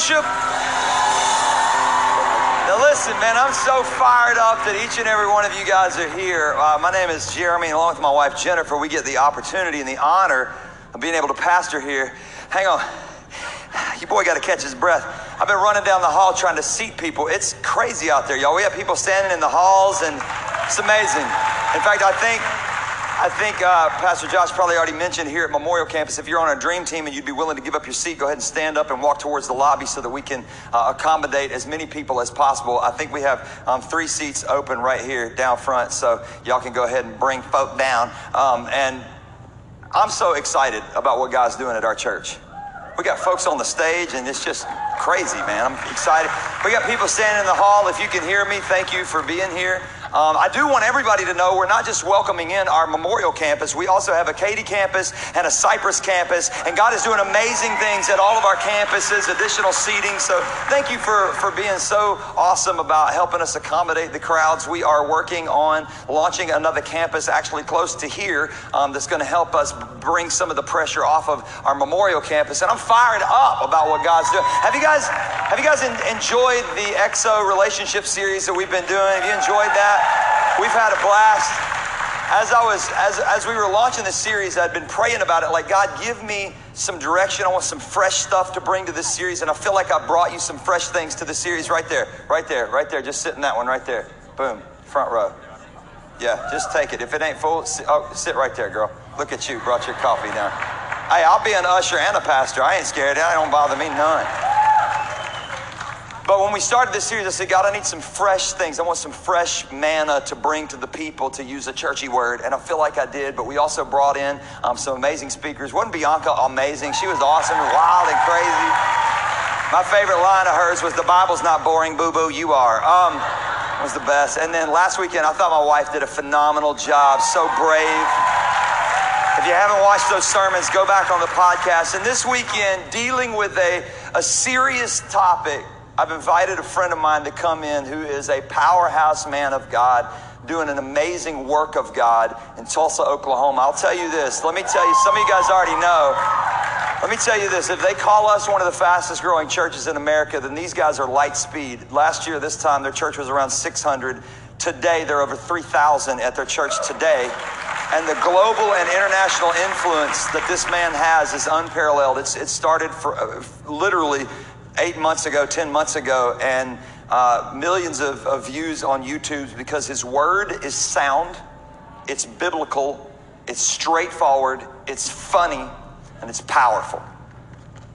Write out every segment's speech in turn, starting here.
worship? Now listen, man, I'm so fired up that each and every one of you guys are here. Uh, my name is Jeremy, and along with my wife Jennifer, we get the opportunity and the honor of being able to pastor here. Hang on. Your boy got to catch his breath. I've been running down the hall trying to seat people. It's crazy out there, y'all. We have people standing in the halls, and it's amazing. In fact, I think I think uh, Pastor Josh probably already mentioned here at Memorial Campus, if you're on a dream team and you'd be willing to give up your seat, go ahead and stand up and walk towards the lobby so that we can uh, accommodate as many people as possible. I think we have um, three seats open right here down front, so y'all can go ahead and bring folk down. Um, and I'm so excited about what God's doing at our church. We got folks on the stage, and it's just crazy, man. I'm excited. We got people standing in the hall. If you can hear me, thank you for being here. Um, I do want everybody to know we're not just welcoming in our Memorial campus, we also have a Katy campus and a Cypress campus, and God is doing amazing things at all of our campuses, additional seating. So thank you for, for being so awesome about helping us accommodate the crowds. We are working on launching another campus actually close to here um, that's going to help us bring some of the pressure off of our Memorial campus. And I'm fired up about what God's doing. Have you guys, have you guys enjoyed the XO relationship series that we've been doing? Have you enjoyed that? We've had a blast. As I was, as, as we were launching this series, I'd been praying about it, like, God, give me some direction. I want some fresh stuff to bring to this series. And I feel like I brought you some fresh things to the series right there, right there, right there. Just sit in that one right there. Boom, front row. Yeah, just take it. If it ain't full, sit, oh, sit right there, girl. Look at you, brought your coffee down. Hey, I'll be an usher and a pastor. I ain't scared. That don't bother me none. But when we started this series, I said, God, I need some fresh things. I want some fresh manna to bring to the people to use a churchy word. And I feel like I did. But we also brought in um, some amazing speakers. Wasn't Bianca amazing? She was awesome, wild and crazy. My favorite line of hers was, The Bible's not boring, boo boo, you are. Um, was the best. And then last weekend, I thought my wife did a phenomenal job. So brave. If you haven't watched those sermons, go back on the podcast. And this weekend, dealing with a, a serious topic I've invited a friend of mine to come in who is a powerhouse man of God doing an amazing work of God in Tulsa, Oklahoma. I'll tell you this. Let me tell you, some of you guys already know. Let me tell you this. If they call us one of the fastest growing churches in America, then these guys are light speed. Last year, this time, their church was around 600. Today, they're over 3,000 at their church today. And the global and international influence that this man has is unparalleled. It's, it started for uh, literally eight months ago, 10 months ago, and uh, millions of, of views on YouTube because his word is sound, it's biblical, it's straightforward, it's funny, and it's powerful.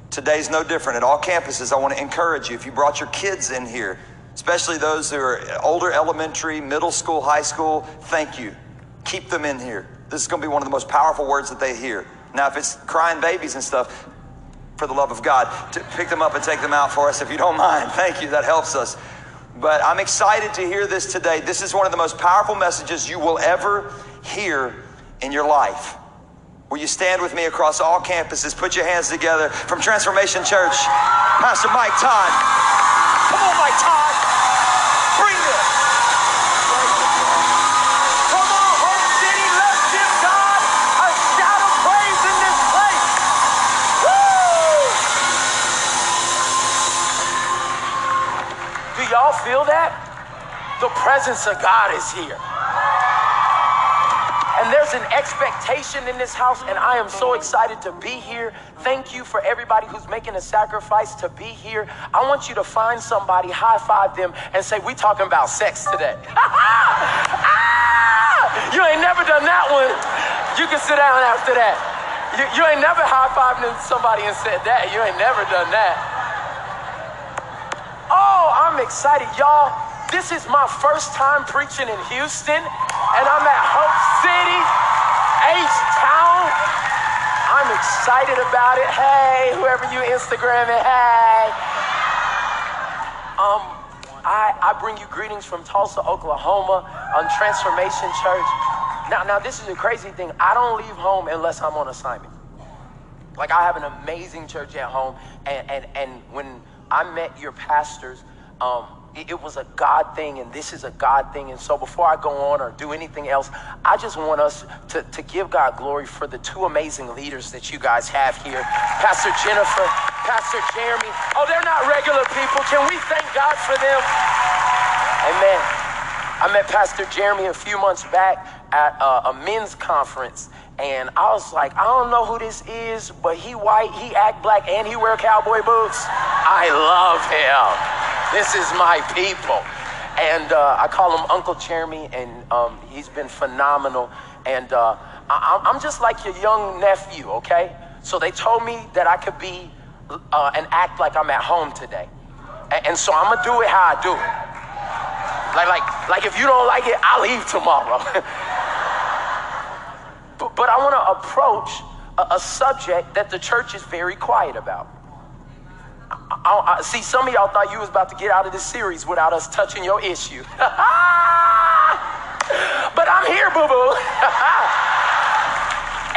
Today's no different. At all campuses, I want to encourage you if you brought your kids in here, especially those who are older elementary, middle school, high school, thank you. Keep them in here. This is going to be one of the most powerful words that they hear. Now, if it's crying babies and stuff, for the love of God, to pick them up and take them out for us if you don't mind. Thank you, that helps us. But I'm excited to hear this today. This is one of the most powerful messages you will ever hear in your life. Will you stand with me across all campuses? Put your hands together from Transformation Church, Pastor Mike Todd. Come on, Mike Todd. Feel that? The presence of God is here. And there's an expectation in this house, and I am so excited to be here. Thank you for everybody who's making a sacrifice to be here. I want you to find somebody, high five them, and say, We talking about sex today. Ah! you ain't never done that one. You can sit down after that. You, you ain't never high fived somebody and said that. You ain't never done that. I'm excited. Y'all, this is my first time preaching in Houston, and I'm at Hope City, H Town. I'm excited about it. Hey, whoever you Instagram it, hey. Um, I, I bring you greetings from Tulsa, Oklahoma, on Transformation Church. Now, now this is a crazy thing. I don't leave home unless I'm on assignment. Like I have an amazing church at home, and and and when I met your pastors, um, it was a God thing and this is a God thing. And so before I go on or do anything else, I just want us to, to give God glory for the two amazing leaders that you guys have here Pastor Jennifer, Pastor Jeremy. Oh, they're not regular people. Can we thank God for them? Amen. I met Pastor Jeremy a few months back at a, a men's conference. And I was like, I don't know who this is, but he white, he act black, and he wear cowboy boots. I love him. This is my people. And uh, I call him Uncle Jeremy, and um, he's been phenomenal. And uh, I- am just like your young nephew, okay? So they told me that I could be uh, and act like I'm at home today. And, and so I'm gonna do it how I do it. Like, like, like if you don't like it, I'll leave tomorrow. but, but I wanna approach a, a subject that the church is very quiet about. I, I, see, some of y'all thought you was about to get out of this series without us touching your issue. but I'm here, boo boo.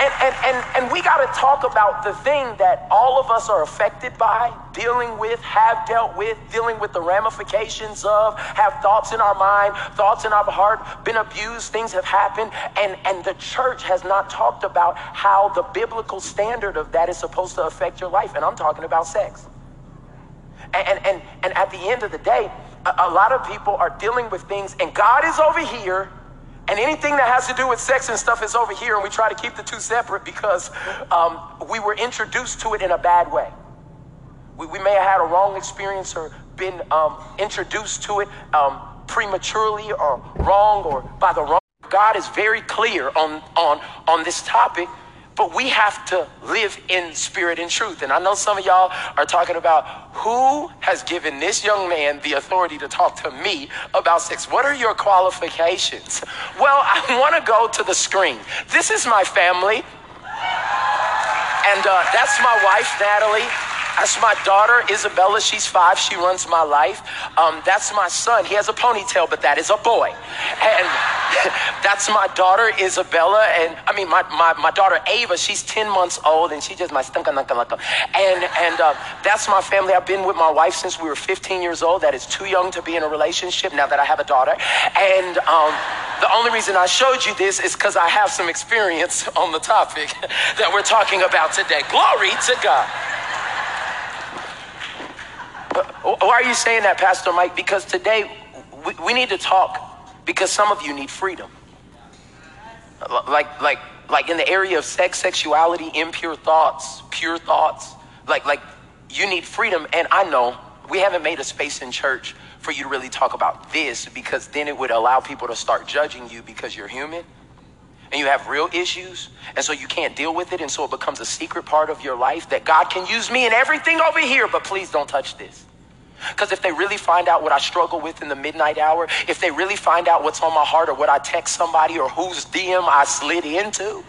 and, and, and, and we got to talk about the thing that all of us are affected by, dealing with, have dealt with, dealing with the ramifications of, have thoughts in our mind, thoughts in our heart, been abused, things have happened. And, and the church has not talked about how the biblical standard of that is supposed to affect your life. And I'm talking about sex. And, and, and at the end of the day, a, a lot of people are dealing with things, and God is over here, and anything that has to do with sex and stuff is over here, and we try to keep the two separate because um, we were introduced to it in a bad way. We, we may have had a wrong experience or been um, introduced to it um, prematurely or wrong or by the wrong. God is very clear on, on, on this topic but we have to live in spirit and truth. And I know some of y'all are talking about who has given this young man the authority to talk to me about sex. What are your qualifications? Well, I want to go to the screen. This is my family. And uh, that's my wife, Natalie. That's my daughter, Isabella. She's five. She runs my life. Um, that's my son. He has a ponytail, but that is a boy. And that's my daughter, Isabella. And I mean, my, my, my daughter, Ava, she's 10 months old and she just my stunka nunka nunka. And, and uh, that's my family. I've been with my wife since we were 15 years old. That is too young to be in a relationship now that I have a daughter. And um, the only reason I showed you this is because I have some experience on the topic that we're talking about today. Glory to God. Why are you saying that, Pastor Mike? Because today we, we need to talk because some of you need freedom. Like, like, like in the area of sex, sexuality, impure thoughts, pure thoughts. Like, like you need freedom. And I know we haven't made a space in church for you to really talk about this because then it would allow people to start judging you because you're human and you have real issues, and so you can't deal with it, and so it becomes a secret part of your life that God can use me and everything over here, but please don't touch this. Because if they really find out what I struggle with in the midnight hour, if they really find out what's on my heart or what I text somebody or whose DM I slid into,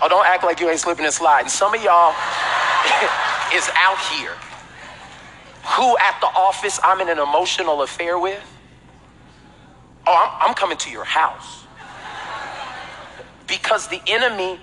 oh, don't act like you ain't slipping and sliding. Some of y'all is out here who at the office I'm in an emotional affair with. Oh, I'm, I'm coming to your house. Because the enemy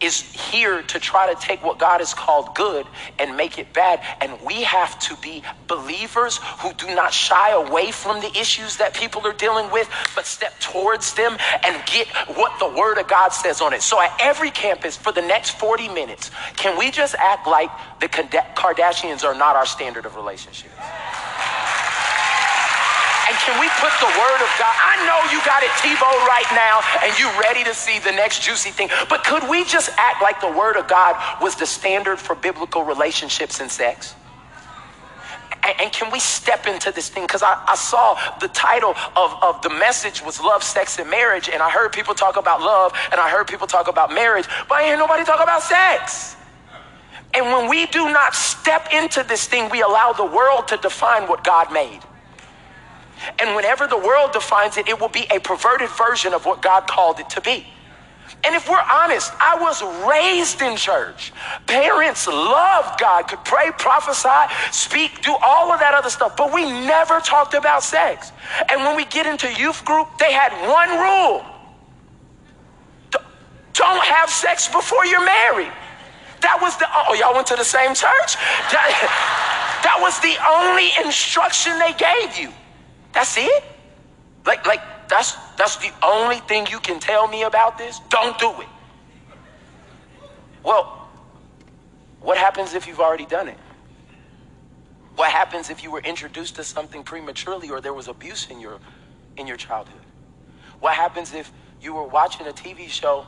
is here to try to take what God has called good and make it bad. And we have to be believers who do not shy away from the issues that people are dealing with, but step towards them and get what the Word of God says on it. So at every campus for the next 40 minutes, can we just act like the Kardashians are not our standard of relationships? And can we put the word of God? I know you got it TiVo right now and you ready to see the next juicy thing, but could we just act like the word of God was the standard for biblical relationships and sex? And, can we step into this thing? Because I, I saw the title of, of the message was Love, Sex, and Marriage. And I heard people talk about love and I heard people talk about marriage, but I ain't nobody talk about sex. And when we do not step into this thing, we allow the world to define what God made. And whenever the world defines it, it will be a perverted version of what God called it to be. And if we're honest, I was raised in church. Parents loved God, could pray, prophesy, speak, do all of that other stuff, but we never talked about sex. And when we get into youth group, they had one rule don't have sex before you're married. That was the, oh, y'all went to the same church? That was the only instruction they gave you. That's it? Like, like that's that's the only thing you can tell me about this? Don't do it. Well, what happens if you've already done it? What happens if you were introduced to something prematurely or there was abuse in your in your childhood? What happens if you were watching a TV show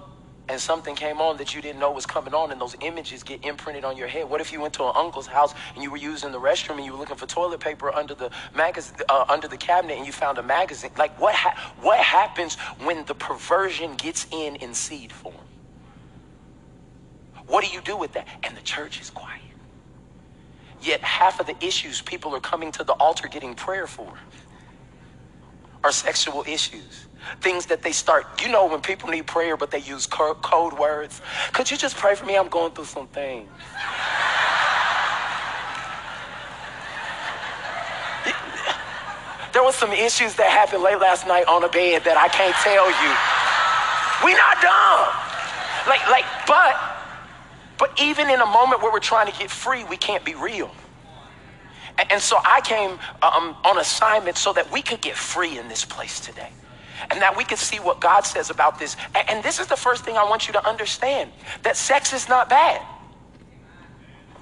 and something came on that you didn't know was coming on and those images get imprinted on your head. What if you went to an uncle's house and you were using the restroom and you were looking for toilet paper under the magazine uh, under the cabinet and you found a magazine? Like what ha- what happens when the perversion gets in in seed form? What do you do with that? And the church is quiet. Yet half of the issues people are coming to the altar getting prayer for are sexual issues Things that they start, you know, when people need prayer, but they use code words. Could you just pray for me? I'm going through some things. There was some issues that happened late last night on a bed that I can't tell you. We not dumb. Like, like, but, but even in a moment where we're trying to get free, we can't be real. And, and so I came um, on assignment so that we could get free in this place today and that we can see what God says about this. And, this is the first thing I want you to understand that sex is not bad.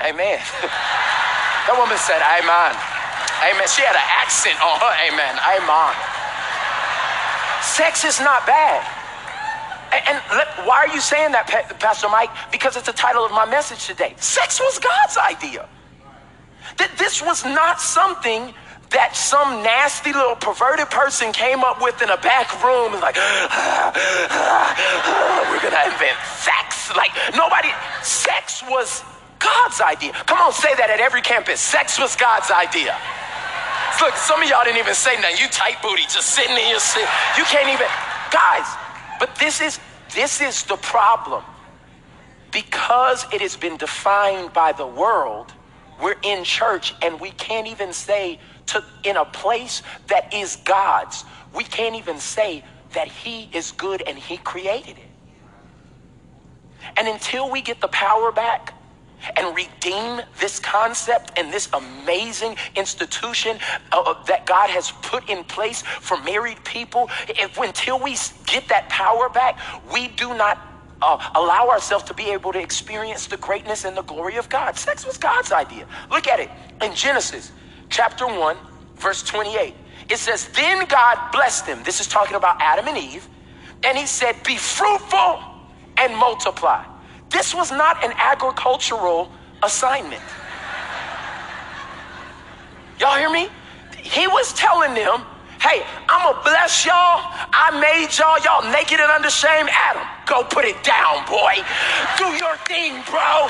Amen. that woman said, Amen. Amen. She had an accent on her. Amen. Amen. Sex is not bad. And, let, why are you saying that, Pastor Mike? Because it's the title of my message today. Sex was God's idea. That this was not something that some nasty little perverted person came up with in a back room and like, ah, ah, ah, we're gonna invent sex. Like nobody, sex was God's idea. Come on, say that at every campus. Sex was God's idea. Look, some of y'all didn't even say nothing. You tight booty, just sitting in your seat. You can't even, guys. But this is this is the problem. Because it has been defined by the world, we're in church and we can't even say to in a place that is God's. We can't even say that he is good and he created it. And until we get the power back and redeem this concept and this amazing institution uh, that God has put in place for married people, if, until we get that power back, we do not uh, allow ourselves to be able to experience the greatness and the glory of God. Sex was God's idea. Look at it in Genesis chapter 1, verse 28. It says, Then God blessed them. This is talking about Adam and Eve. And he said, Be fruitful and multiply. This was not an agricultural assignment. Y'all hear me? He was telling them, Hey, I'm gonna bless y'all. I made y'all, y'all naked and under shame. Adam, go put it down, boy. Do your thing, bro.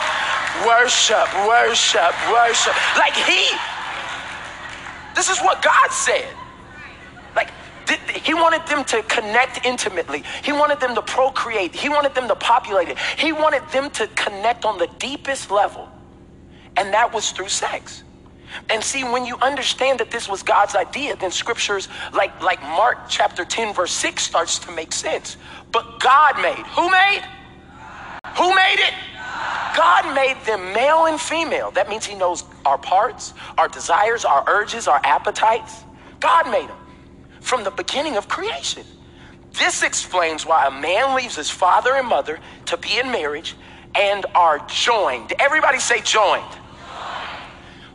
Worship, worship, worship. Like he this is what God said. Like, he wanted them to connect intimately. He wanted them to procreate. He wanted them to populate it. He wanted them to connect on the deepest level. And that was through sex. And see, when you understand that this was God's idea, then scriptures like, like Mark chapter 10, verse 6 starts to make sense. But God made. Who made? Who made it? God made them male and female. That means He knows our parts, our desires, our urges, our appetites. God made them from the beginning of creation. This explains why a man leaves his father and mother to be in marriage and are joined. Everybody say joined.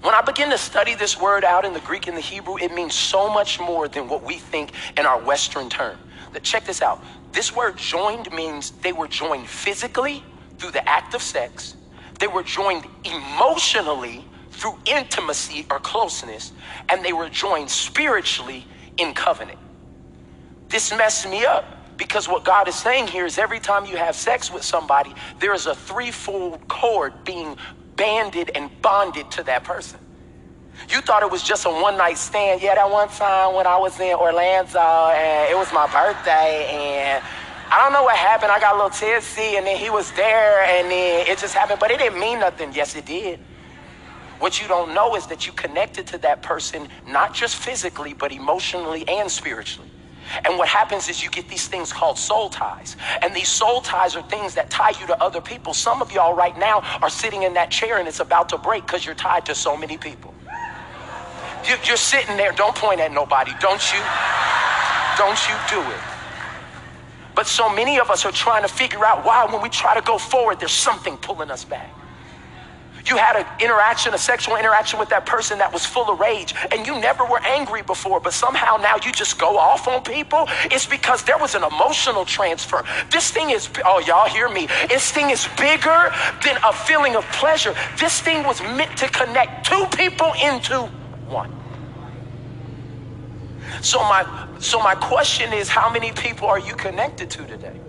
When I begin to study this word out in the Greek and the Hebrew, it means so much more than what we think in our Western term. Check this out. This word joined means they were joined physically, through the act of sex. They were joined emotionally through intimacy or closeness, and they were joined spiritually in covenant. This messed me up because what God is saying here is every time you have sex with somebody, there is a threefold cord being banded and bonded to that person. You thought it was just a one night stand. Yeah, that one time when I was in Orlando and it was my birthday and I don't know what happened. I got a little tipsy and then he was there and then it just happened, but it didn't mean nothing. Yes, it did. What you don't know is that you connected to that person, not just physically, but emotionally and spiritually. And what happens is you get these things called soul ties. And these soul ties are things that tie you to other people. Some of y'all right now are sitting in that chair and it's about to break because you're tied to so many people. You- You're sitting there. Don't point at nobody. Don't you? Don't you do it. But so many of us are trying to figure out why, when we try to go forward, there's something pulling us back. You had an interaction, a sexual interaction with that person that was full of rage, and you never were angry before, but somehow now you just go off on people. It's because there was an emotional transfer. This thing is, oh, y'all hear me? This thing is bigger than a feeling of pleasure. This thing was meant to connect two people into one. So my so my question is how many people are you connected to today?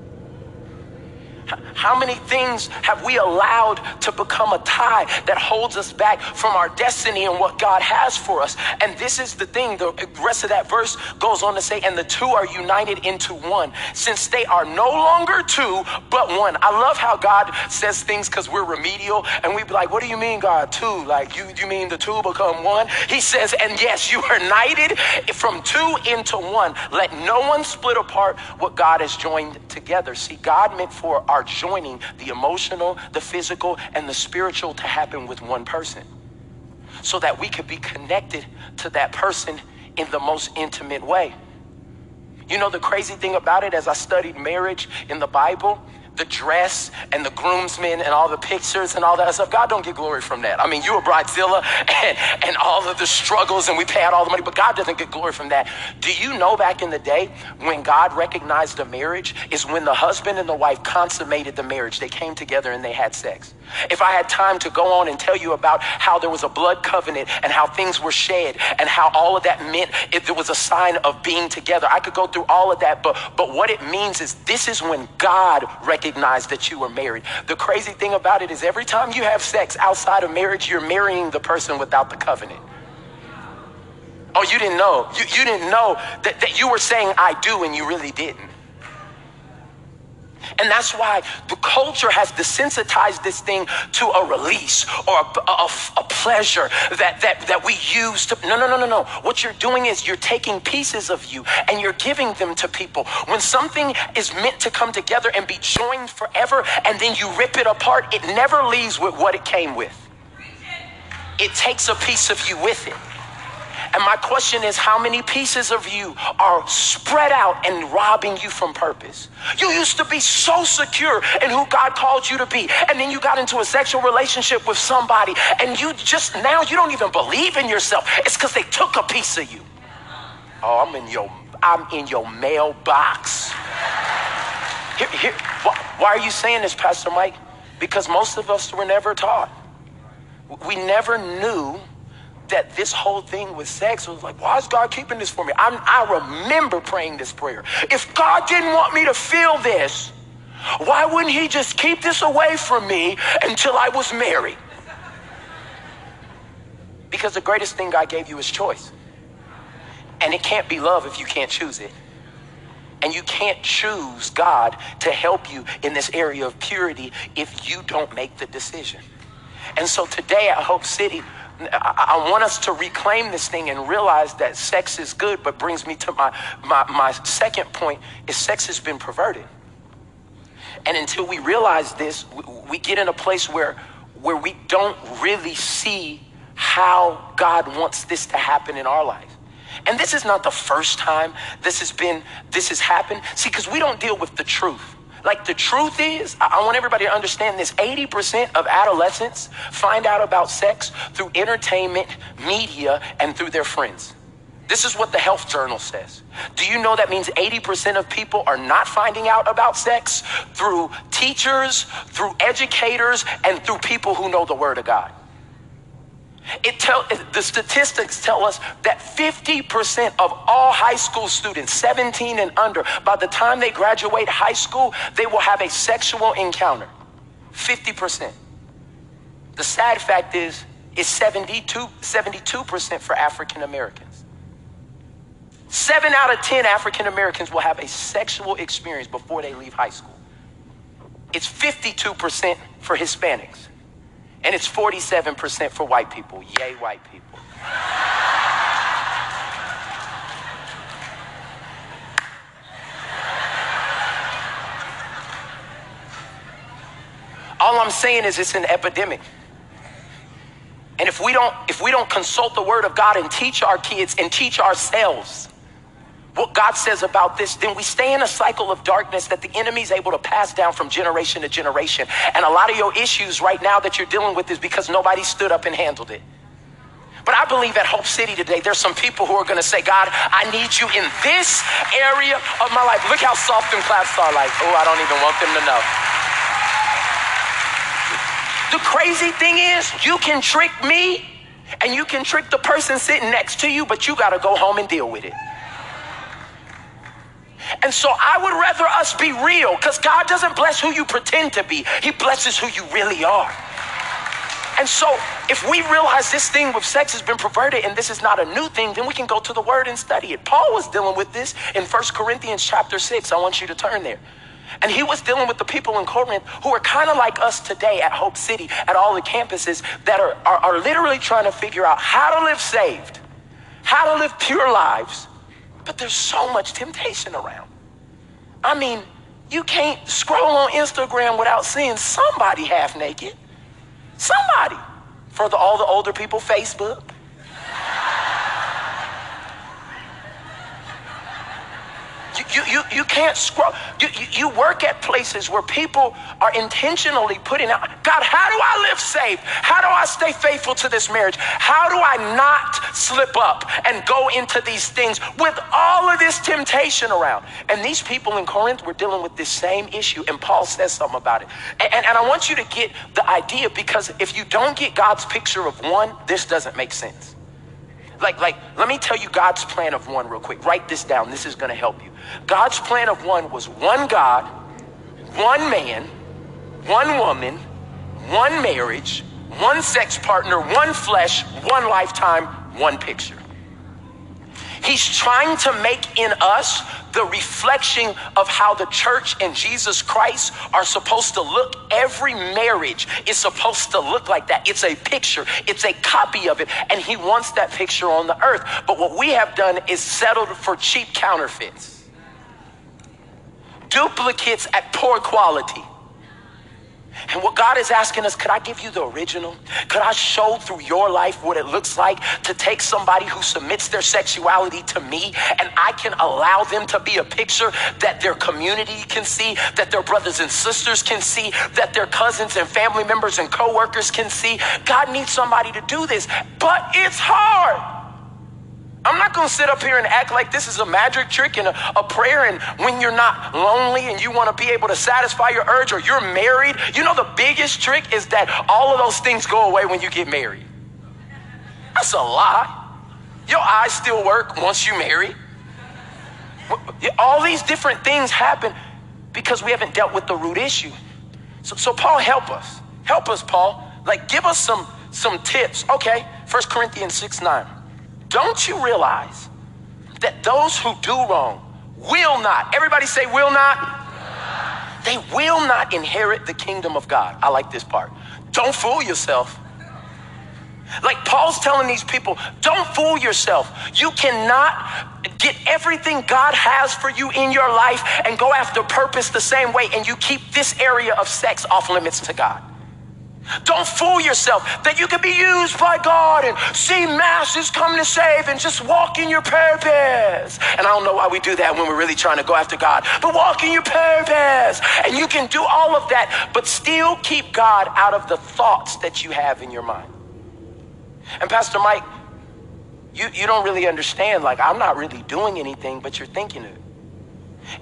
How many things have we allowed to become a tie that holds us back from our destiny and what God has for us? And this is the thing, the rest of that verse goes on to say, and the two are united into one, since they are no longer two, but one. I love how God says things because we're remedial and we be like, what do you mean, God? Two? Like, you, you mean the two become one? He says, and yes, you are united from two into one. Let no one split apart what God has joined together. See, God meant for our joining the emotional, the physical, and the spiritual to happen with one person so that we could be connected to that person in the most intimate way. You know, the crazy thing about it, as I studied marriage in the Bible, the dress and the groomsmen and all the pictures and all that stuff, God don't get glory from that. I mean, you were bridezilla and, and all of the struggles and we pay out all the money, but God doesn't get glory from that. Do you know back in the day when God recognized a marriage is when the husband and the wife consummated the marriage. They came together and they had sex. If I had time to go on and tell you about how there was a blood covenant and how things were shed and how all of that meant it, there was a sign of being together, I could go through all of that. But but what it means is this is when God recognized that you were married. The crazy thing about it is every time you have sex outside of marriage, you're marrying the person without the covenant. Oh, you didn't know. You, you didn't know that, that you were saying I do and you really didn't. And that's why the culture has desensitized this thing to a release or a, a- a pleasure that, that, that we use to. No, no, no, no, no. What you're doing is you're taking pieces of you and you're giving them to people. When something is meant to come together and be joined forever and then you rip it apart, it never leaves with what it came with. It takes a piece of you with it. And my question is how many pieces of you are spread out and robbing you from purpose? You used to be so secure in who God called you to be. And then you got into a sexual relationship with somebody and you just now you don't even believe in yourself. It's because they took a piece of you. Oh, I'm in your I'm in your mailbox. Here, here, why, why are you saying this, Pastor Mike? Because most of us were never taught. We never knew that this whole thing with sex was like, why is God keeping this for me? I'm, I remember praying this prayer. If God didn't want me to feel this, why wouldn't He just keep this away from me until I was married? Because the greatest thing God gave you is choice. And it can't be love if you can't choose it. And you can't choose God to help you in this area of purity if you don't make the decision. And so today at Hope City, I, want us to reclaim this thing and realize that sex is good, but brings me to my, my, my second point is sex has been perverted. And until we realize this, we, we get in a place where, where we don't really see how God wants this to happen in our life. And this is not the first time this has been, this has happened. See, because we don't deal with the truth. Like the truth is, I want everybody to understand this 80% of adolescents find out about sex through entertainment, media, and through their friends. This is what the health journal says. Do you know that means 80% of people are not finding out about sex through teachers, through educators, and through people who know the word of God? It tell the statistics tell us that 50% of all high school students, 17 and under, by the time they graduate high school, they will have a sexual encounter. 50%. The sad fact is, it's 72, 72% for African Americans. Seven out of 10 African Americans will have a sexual experience before they leave high school. It's 52% for Hispanics. And it's 47% for white people. Yay, white people. All I'm saying is it's an epidemic. And if we don't if we don't consult the word of God and teach our kids and teach ourselves what God says about this, then we stay in a cycle of darkness that the enemy is able to pass down from generation to generation. And a lot of your issues right now that you're dealing with is because nobody stood up and handled it. But I believe at Hope City today, there's some people who are going to say, God, I need you in this area of my life. Look how soft them claps are like, oh, I don't even want them to know. The crazy thing is, you can trick me and you can trick the person sitting next to you, but you got to go home and deal with it. And so I would rather us be real because God doesn't bless who you pretend to be, He blesses who you really are. And so, if we realize this thing with sex has been perverted and this is not a new thing, then we can go to the word and study it. Paul was dealing with this in 1 Corinthians chapter 6. I want you to turn there. And he was dealing with the people in Corinth who are kind of like us today at Hope City, at all the campuses that are, are, are literally trying to figure out how to live saved, how to live pure lives. But there's so much temptation around. I mean, you can't scroll on Instagram without seeing somebody half naked. Somebody. For the, all the older people, Facebook. You, you, you can't scroll. You, you work at places where people are intentionally putting out, God, how do I live safe? How do I stay faithful to this marriage? How do I not slip up and go into these things with all of this temptation around? And these people in Corinth were dealing with this same issue, and Paul says something about it. And, and, and I want you to get the idea because if you don't get God's picture of one, this doesn't make sense like, like, let me tell you God's plan of one real quick. Write this down. This is going to help you. God's plan of one was one God, one man, one woman, one marriage, one sex partner, one flesh, one lifetime, one picture. He's trying to make in us the reflection of how the church and Jesus Christ are supposed to look. Every marriage is supposed to look like that. It's a picture, it's a copy of it, and He wants that picture on the earth. But what we have done is settled for cheap counterfeits, duplicates at poor quality. And what God is asking us, could I give you the original? Could I show through your life what it looks like to take somebody who submits their sexuality to me and I can allow them to be a picture that their community can see, that their brothers and sisters can see, that their cousins and family members and coworkers can see? God needs somebody to do this, but it's hard. I'm not going to sit up here and act like this is a magic trick and a, a, prayer. And when you're not lonely and you want to be able to satisfy your urge or you're married, you know, the biggest trick is that all of those things go away when you get married. That's a lie. Your eyes still work once you marry. All these different things happen because we haven't dealt with the root issue. So, so Paul, help us. Help us, Paul. Like, give us some, some tips. Okay, First Corinthians 6 9. Don't you realize that those who do wrong will not, everybody say, will not? They will not inherit the kingdom of God. I like this part. Don't fool yourself. Like Paul's telling these people, don't fool yourself. You cannot get everything God has for you in your life and go after purpose the same way, and you keep this area of sex off limits to God. Don't fool yourself that you can be used by God and see masses come to save and just walk in your purpose. And I don't know why we do that when we're really trying to go after God, but walk in your purpose. And you can do all of that, but still keep God out of the thoughts that you have in your mind. And Pastor Mike, you, you don't really understand. Like, I'm not really doing anything, but you're thinking it.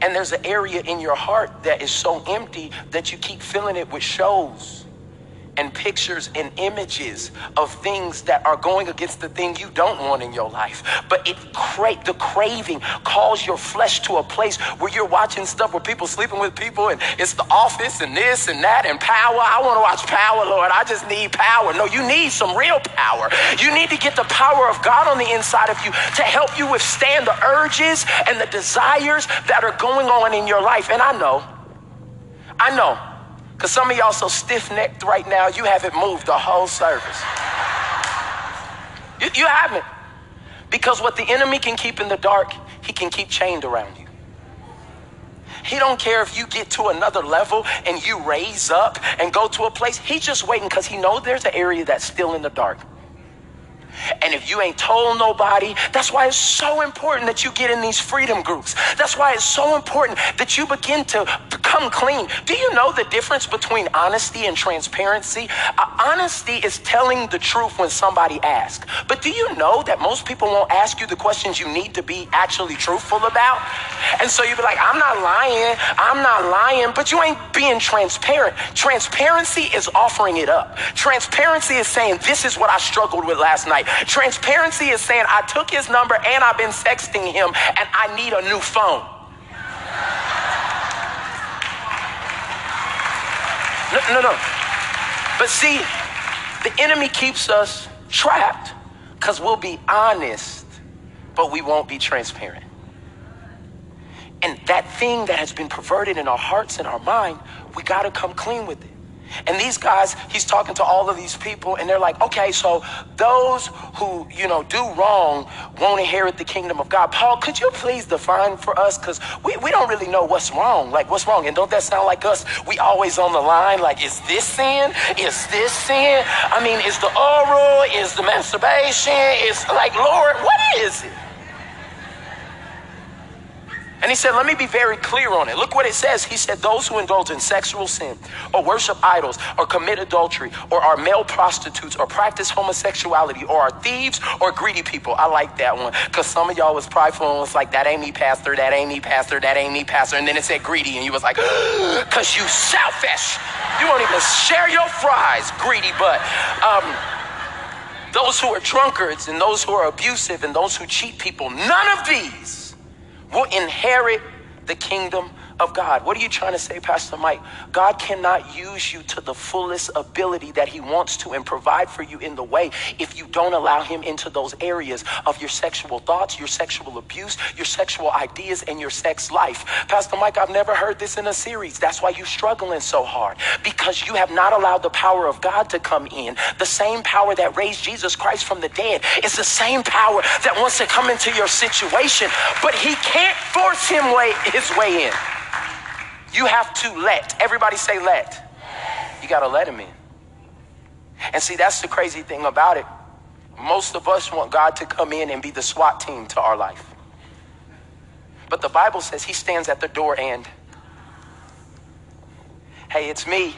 And there's an area in your heart that is so empty that you keep filling it with shows and pictures and images of things that are going against the thing you don't want in your life. But it cra- the craving calls your flesh to a place where you're watching stuff where people sleeping with people and it's the office and this and that and power. I want to watch power, Lord. I just need power. No, you need some real power. You need to get the power of God on the inside of you to help you withstand the urges and the desires that are going on in your life. And I know, I know because some of y'all so stiff necked right now, you haven't moved the whole service. You, you haven't. Because what the enemy can keep in the dark, he can keep chained around you. He don't care if you get to another level and you raise up and go to a place. He's just waiting because he knows there's an area that's still in the dark. And if you ain't told nobody, that's why it's so important that you get in these freedom groups. That's why it's so important that you begin to come clean. Do you know the difference between honesty and transparency? Uh, honesty is telling the truth when somebody asks. But do you know that most people won't ask you the questions you need to be actually truthful about? And so you be like, I'm not lying, I'm not lying, but you ain't being transparent. Transparency is offering it up. Transparency is saying, This is what I struggled with last night. Transparency is saying, I took his number and I've been sexting him and I need a new phone. No, no, no. But see, the enemy keeps us trapped because we'll be honest, but we won't be transparent. And that thing that has been perverted in our hearts and our mind, we got to come clean with it. And these guys, he's talking to all of these people, and they're like, okay, so those who, you know, do wrong won't inherit the kingdom of God. Paul, could you please define for us? Because we, we don't really know what's wrong. Like, what's wrong? And don't that sound like us? We always on the line, like, is this sin? Is this sin? I mean, is the oral? Is the masturbation? Is like, Lord, what is it? And he said, let me be very clear on it. Look what it says. He said, those who indulge in sexual sin or worship idols or commit adultery or are male prostitutes or practice homosexuality or are thieves or greedy people. I like that one because some of y'all was prideful and was like, that ain't me, pastor, that ain't me, pastor, that ain't me, pastor. And then it said greedy and you was like, because you selfish. You won't even share your fries, greedy butt. Um, those who are drunkards and those who are abusive and those who cheat people, none of these will inherit the kingdom of God. What are you trying to say, Pastor Mike? God cannot use you to the fullest ability that He wants to and provide for you in the way if you don't allow Him into those areas of your sexual thoughts, your sexual abuse, your sexual ideas, and your sex life. Pastor Mike, I've never heard this in a series. That's why you're struggling so hard because you have not allowed the power of God to come in. The same power that raised Jesus Christ from the dead is the same power that wants to come into your situation, but He can't force Him way, His way in. You have to let. Everybody say let. You got to let him in. And see, that's the crazy thing about it. Most of us want God to come in and be the SWAT team to our life. But the Bible says he stands at the door and hey, it's me.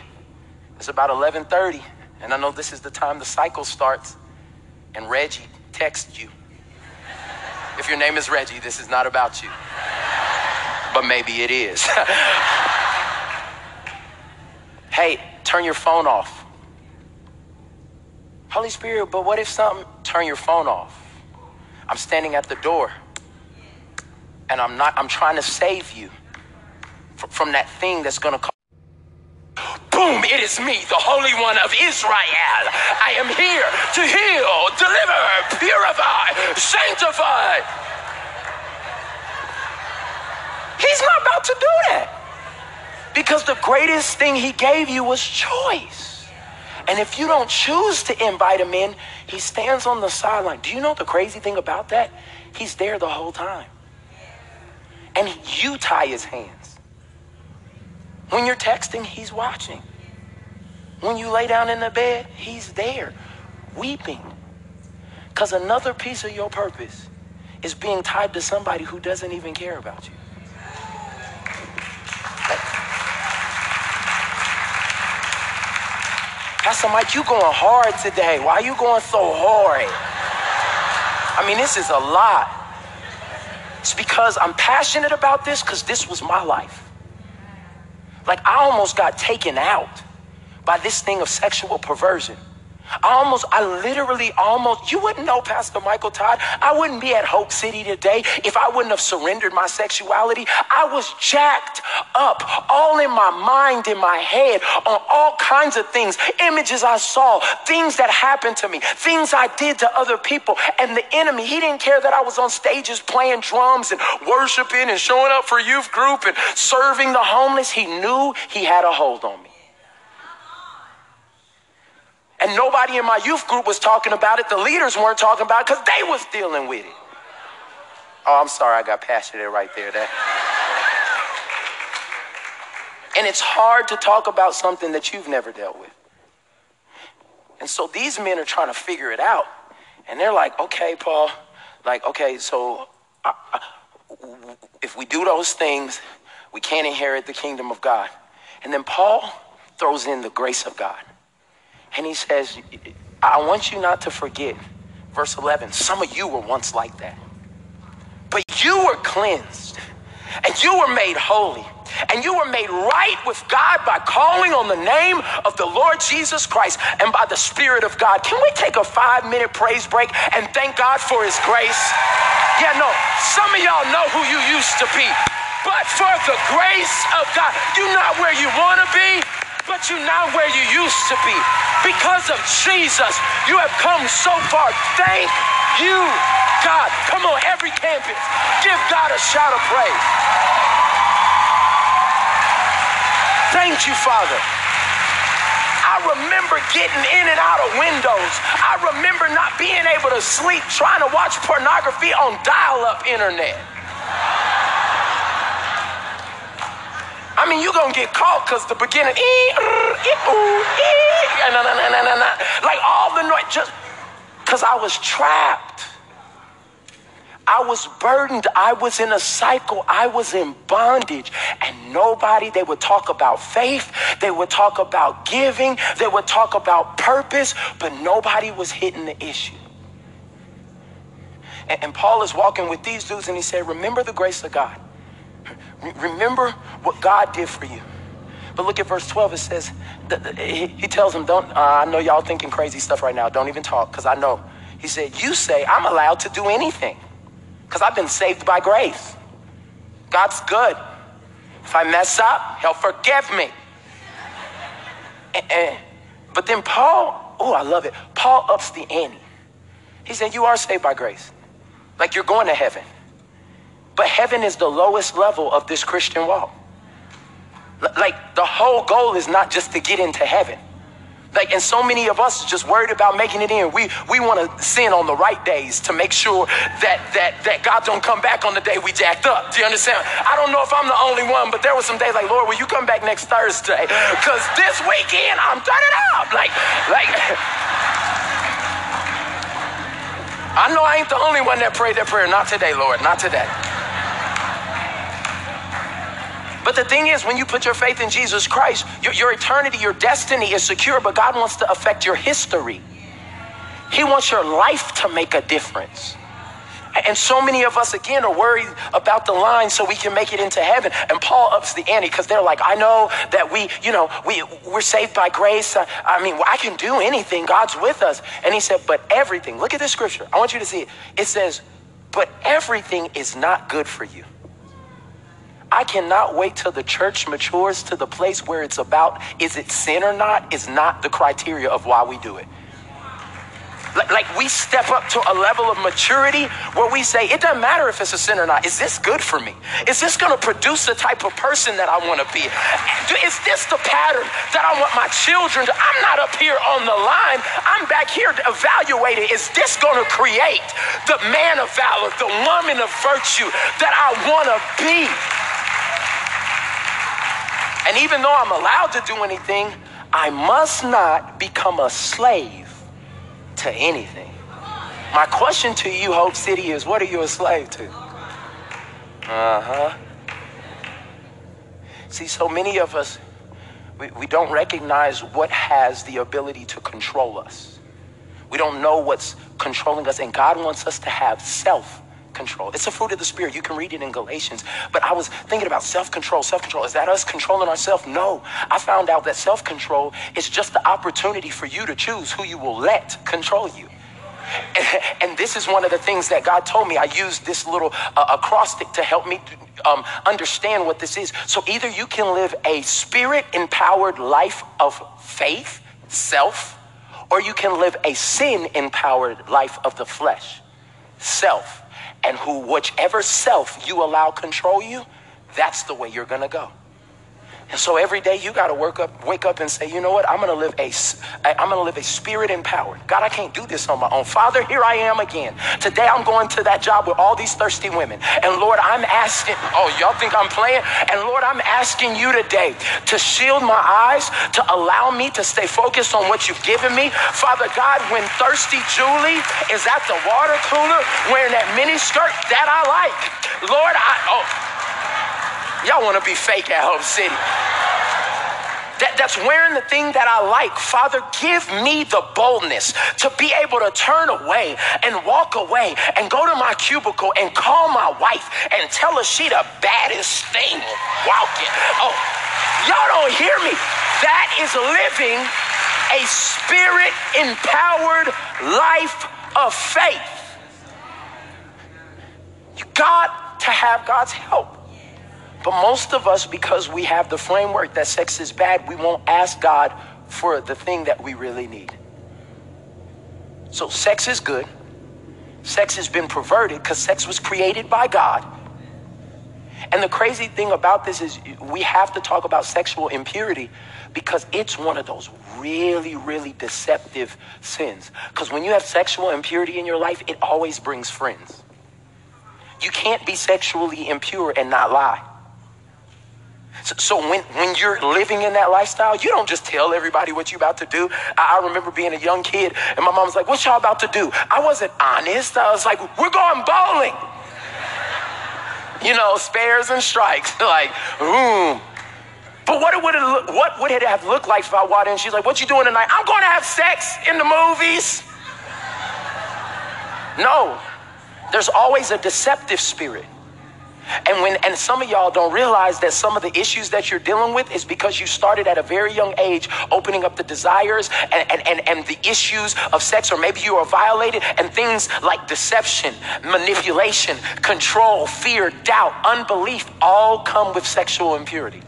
It's about 11:30, and I know this is the time the cycle starts. And Reggie texts you. If your name is Reggie, this is not about you but maybe it is. hey, turn your phone off. Holy Spirit, but what if something? Turn your phone off. I'm standing at the door and I'm not, I'm trying to save you from that thing that's gonna come. Boom, it is me, the Holy One of Israel. I am here to heal, deliver, purify, sanctify. He's not about to do that. Because the greatest thing he gave you was choice. And if you don't choose to invite him in, he stands on the sideline. Do you know the crazy thing about that? He's there the whole time. And you tie his hands. When you're texting, he's watching. When you lay down in the bed, he's there, weeping. Because another piece of your purpose is being tied to somebody who doesn't even care about you. Pastor Mike, you going hard today. Why are you going so hard? I mean, this is a lot. It's because I'm passionate about this because this was my life. Like, I almost got taken out by this thing of sexual perversion. I almost, I literally almost, you wouldn't know Pastor Michael Todd. I wouldn't be at Hope City today if I wouldn't have surrendered my sexuality. I was jacked up, all in my mind, in my head, on all kinds of things, images I saw, things that happened to me, things I did to other people. And the enemy, he didn't care that I was on stages playing drums and worshiping and showing up for youth group and serving the homeless. He knew he had a hold on me. And nobody in my youth group was talking about it. The leaders weren't talking about it because they was dealing with it. Oh, I'm sorry, I got passionate right there. That. And it's hard to talk about something that you've never dealt with. And so these men are trying to figure it out. And they're like, okay, Paul, like, okay, so uh, uh, if we do those things, we can't inherit the kingdom of God. And then Paul throws in the grace of God. And he says, I want you not to forget, verse 11, some of you were once like that. But you were cleansed and you were made holy and you were made right with God by calling on the name of the Lord Jesus Christ and by the Spirit of God. Can we take a five minute praise break and thank God for His grace? Yeah, no, some of y'all know who you used to be, but for the grace of God, you're not where you want to be, but you're not where you used to be. Because of Jesus, you have come so far. Thank you, God. Come on, every campus, give God a shout of praise. Thank you, Father. I remember getting in and out of windows. I remember not being able to sleep trying to watch pornography on dial up internet. I mean, you're going to get caught because the beginning, like all the noise, just because I was trapped. I was burdened. I was in a cycle. I was in bondage. And nobody, they would talk about faith. They would talk about giving. They would talk about purpose, but nobody was hitting the issue. And, and Paul is walking with these dudes and he said, Remember the grace of God. Remember what God did for you. But look at verse 12. It says, he tells them, Don't, uh, I know y'all thinking crazy stuff right now. Don't even talk, because I know. He said, You say, I'm allowed to do anything because I've been saved by grace. God's good. If I mess up, He'll forgive me. And, and, but then Paul, oh, I love it. Paul ups the ante. He said, You are saved by grace. Like you're going to heaven. But heaven is the lowest level of this Christian walk. Like the whole goal is not just to get into heaven. Like, and so many of us are just worried about making it in. We we want to sin on the right days to make sure that that that God don't come back on the day we jacked up. Do you understand? I don't know if I'm the only one, but there were some days like, Lord, will you come back next Thursday? Because this weekend I'm turning up. Like, like. I know I ain't the only one that prayed that prayer. Not today, Lord. Not today. But the thing is, when you put your faith in Jesus Christ, your, your eternity, your destiny is secure, but God wants to affect your history. He wants your life to make a difference. And so many of us, again, are worried about the line so we can make it into heaven. And Paul ups the ante because they're like, I know that we, you know, we, we're saved by grace. I, I mean, I can do anything. God's with us. And he said, but everything, look at this scripture. I want you to see it. It says, but everything is not good for you. I cannot wait till the church matures to the place where it's about is it sin or not is not the criteria of why we do it. Like we step up to a level of maturity where we say, it doesn't matter if it's a sin or not. Is this good for me? Is this going to produce the type of person that I want to be? Is this the pattern that I want my children to? I'm not up here on the line. I'm back here to evaluate it. Is this going to create the man of valor, the woman of virtue that I want to be? And even though I'm allowed to do anything, I must not become a slave to anything. My question to you, Hope City, is what are you a slave to? Uh huh. See, so many of us, we, we don't recognize what has the ability to control us. We don't know what's controlling us, and God wants us to have self control. It's a fruit of the spirit. You can read it in Galatians. But I was thinking about self control. Self control, is that us controlling ourselves? No. I found out that self control is just the opportunity for you to choose who you will let control you. And, this is one of the things that God told me. I used this little uh, acrostic to help me um, understand what this is. So either you can live a spirit empowered life of faith, self, or you can live a sin empowered life of the flesh, self and who whichever self you allow control you, that's the way you're going to go. And so every day you got to work up, wake up and say, you know what? I'm going to live a, I'm going to live a spirit empowered. God, I can't do this on my own. Father, here I am again. Today I'm going to that job with all these thirsty women. And Lord, I'm asking, oh, y'all think I'm playing? And Lord, I'm asking you today to shield my eyes, to allow me to stay focused on what you've given me. Father God, when thirsty Julie is at the water cooler wearing that mini skirt, that I like. Lord, I, oh, y'all want to be fake at Hope City that, that's wearing the thing that I like. Father, give me the boldness to be able to turn away and walk away and go to my cubicle and call my wife and tell her she the baddest thing walking. Oh, y'all don't hear me. That is living a spirit empowered life of faith. You got to have God's help. But most of us, because we have the framework that sex is bad, we won't ask God for the thing that we really need. So, sex is good. Sex has been perverted because sex was created by God. And the crazy thing about this is we have to talk about sexual impurity because it's one of those really, really deceptive sins. Because when you have sexual impurity in your life, it always brings friends. You can't be sexually impure and not lie. So, when, when you're living in that lifestyle, you don't just tell everybody what you're about to do. I, I remember being a young kid and my mom was like, what y'all about to do? I wasn't honest. I was like, we're going bowling. You know, spares and strikes. like, ooh. But what would it look, what would it have looked like if I walked in? She's like, "What you doing tonight?" I'm going to have sex in the movies. No, there's always a deceptive spirit. And when and some of y'all don't realize that some of the issues that you're dealing with is because you started at a very young age opening up the desires and, and, and, and the issues of sex, or maybe you are violated, and things like deception, manipulation, control, fear, doubt, unbelief all come with sexual impurity.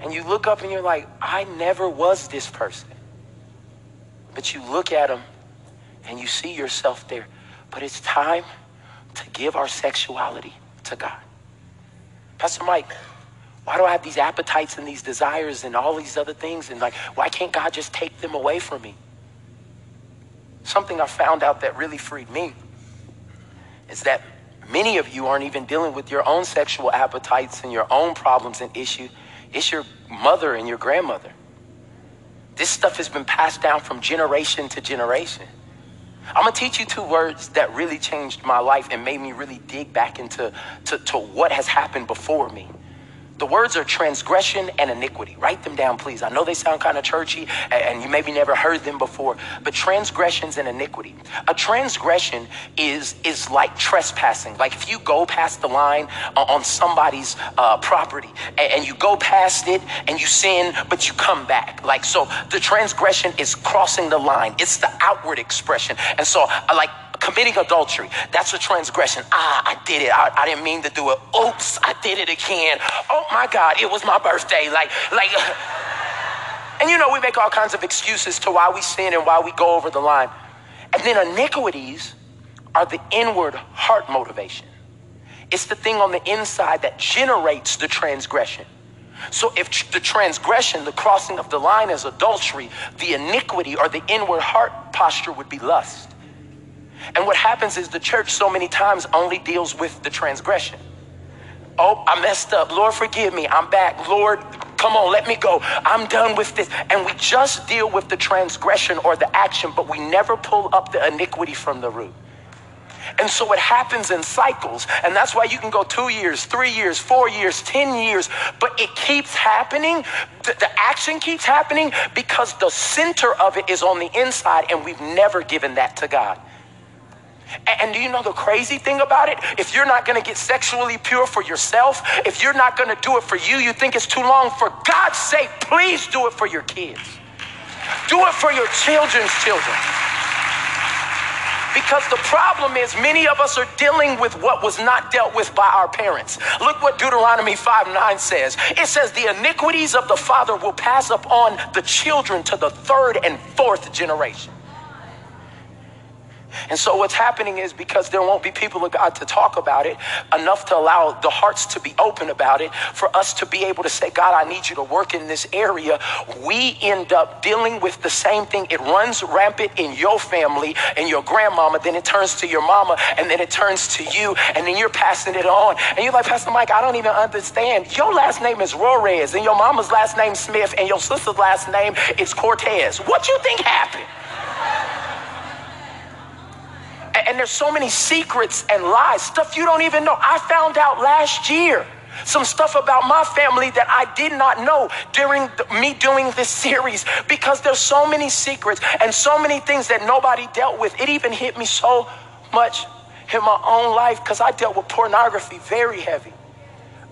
And you look up and you're like, I never was this person. But you look at them and you see yourself there. But it's time to give our sexuality to God. Pastor Mike, why do I have these appetites and these desires and all these other things? And like, why can't God just take them away from me? Something I found out that really freed me is that many of you aren't even dealing with your own sexual appetites and your own problems and issue. It's your mother and your grandmother. This stuff has been passed down from generation to generation. I'm gonna teach you two words that really changed my life and made me really dig back into to, to what has happened before me. The words are transgression and iniquity. Write them down, please. I know they sound kind of churchy and you maybe never heard them before, but transgressions and iniquity. A transgression is, is like trespassing. Like if you go past the line on somebody's uh, property and, and you go past it and you sin, but you come back. Like, so the transgression is crossing the line, it's the outward expression. And so, like, committing adultery. That's a transgression. Ah, I did it. I, I, didn't mean to do it. Oops, I did it again. Oh my God, it was my birthday. Like, like, and you know, we make all kinds of excuses to why we sin and why we go over the line. And then iniquities are the inward heart motivation. It's the thing on the inside that generates the transgression. So if the transgression, the crossing of the line is adultery, the iniquity or the inward heart posture would be lust. And what happens is the church so many times only deals with the transgression. Oh, I messed up. Lord, forgive me. I'm back. Lord, come on, let me go. I'm done with this. And we just deal with the transgression or the action, but we never pull up the iniquity from the root. And so it happens in cycles. And that's why you can go two years, three years, four years, 10 years, but it keeps happening. The, the, action keeps happening because the center of it is on the inside, and we've never given that to God. And do you know the crazy thing about it? If you're not going to get sexually pure for yourself, if you're not going to do it for you, you think it's too long. For God's sake, please do it for your kids. Do it for your children's children. Because the problem is, many of us are dealing with what was not dealt with by our parents. Look what Deuteronomy 5 9 says. It says, The iniquities of the father will pass upon the children to the third and fourth generation. And so what's happening is because there won't be people of God to talk about it, enough to allow the hearts to be open about it, for us to be able to say, God, I need you to work in this area. We end up dealing with the same thing. It runs rampant in your family and your grandmama, then it turns to your mama, and then it turns to you, and then you're passing it on. And you're like, Pastor Mike, I don't even understand. Your last name is Rores, and your mama's last name Smith, and your sister's last name is Cortez. What you think happened? And there's so many secrets and lies, stuff you don't even know. I found out last year some stuff about my family that I did not know during the, me doing this series because there's so many secrets and so many things that nobody dealt with. It even hit me so much in my own life because I dealt with pornography very heavy.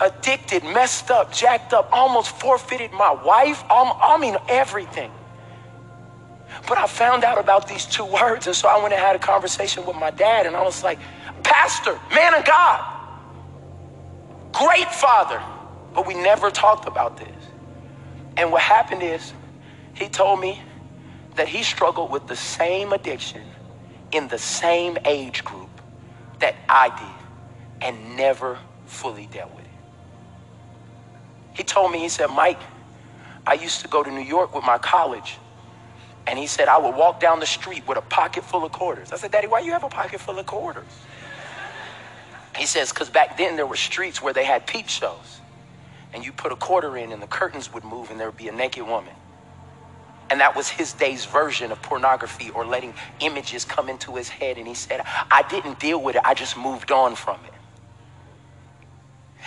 Addicted, messed up, jacked up, almost forfeited my wife. Um, I mean, everything. But I found out about these two words, and so I went and had a conversation with my dad, and I was like, Pastor, man of God, great father. But we never talked about this. And what happened is, he told me that he struggled with the same addiction in the same age group that I did and never fully dealt with it. He told me, he said, Mike, I used to go to New York with my college and he said, I would walk down the street with a pocket full of quarters. I said, Daddy, why you have a pocket full of quarters? He says, because back then there were streets where they had peep shows. And you put a quarter in and the curtains would move and there would be a naked woman. And that was his day's version of pornography or letting images come into his head. And he said, I didn't deal with it, I just moved on from it.